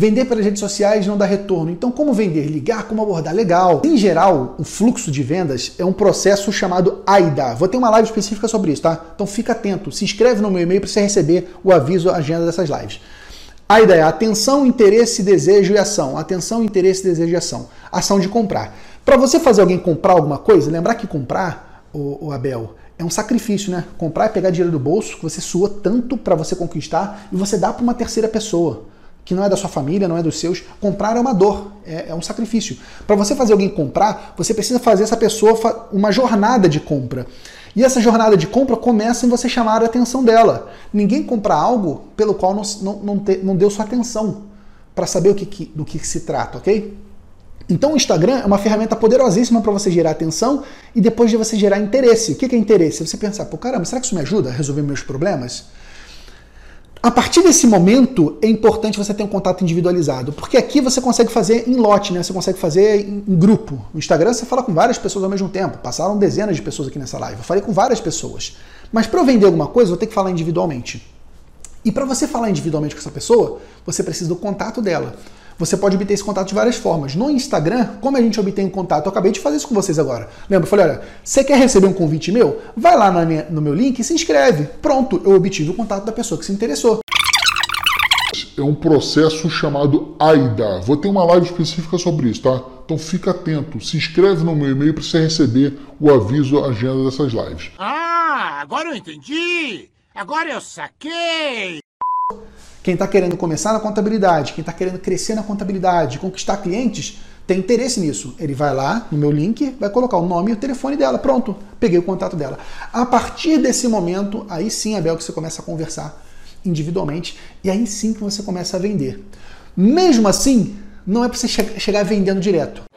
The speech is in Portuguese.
Vender pelas redes sociais não dá retorno. Então, como vender? Ligar, como abordar? Legal. Em geral, o fluxo de vendas é um processo chamado AIDA. Vou ter uma live específica sobre isso, tá? Então fica atento. Se inscreve no meu e-mail para você receber o aviso, a agenda dessas lives. AIDA é atenção, interesse, desejo e ação. Atenção, interesse, desejo e ação. Ação de comprar. Para você fazer alguém comprar alguma coisa, lembrar que comprar, o, o Abel, é um sacrifício, né? Comprar é pegar dinheiro do bolso que você sua tanto para você conquistar e você dá para uma terceira pessoa que não é da sua família, não é dos seus. Comprar é uma dor, é, é um sacrifício. Para você fazer alguém comprar, você precisa fazer essa pessoa uma jornada de compra. E essa jornada de compra começa em você chamar a atenção dela. Ninguém compra algo pelo qual não, não, não, te, não deu sua atenção para saber o que, que, do que se trata, ok? Então o Instagram é uma ferramenta poderosíssima para você gerar atenção e depois de você gerar interesse. O que é interesse? Você pensar, pô, caramba, será que isso me ajuda a resolver meus problemas? A partir desse momento é importante você ter um contato individualizado, porque aqui você consegue fazer em lote, né? Você consegue fazer em, grupo. No Instagram você fala com várias pessoas ao mesmo tempo. Passaram dezenas de pessoas aqui nessa live. Eu falei com várias pessoas. Mas para eu vender alguma coisa, eu vou ter que falar individualmente. E para você falar individualmente com essa pessoa, você precisa do contato dela. Você pode obter esse contato de várias formas. No Instagram, como a gente obtém um contato? Eu acabei de fazer isso com vocês agora. Lembra? Eu falei, olha, você quer receber um convite meu? Vai lá minha, no meu link e se inscreve. Pronto, eu obtive o contato da pessoa que se interessou. É um processo chamado AIDA. Vou ter uma live específica sobre isso, tá? Então fica atento, se inscreve no meu e-mail para você receber o aviso, a agenda dessas lives. Ah, agora eu entendi! Agora eu saquei! Quem está querendo começar na contabilidade, quem está querendo crescer na contabilidade, conquistar clientes, tem interesse nisso. Ele vai lá no meu link, vai colocar o nome e o telefone dela. Pronto, peguei o contato dela. A partir desse momento, aí sim, Abel, que você começa a conversar individualmente e aí sim que você começa a vender. Mesmo assim, não é para você chegar vendendo direto.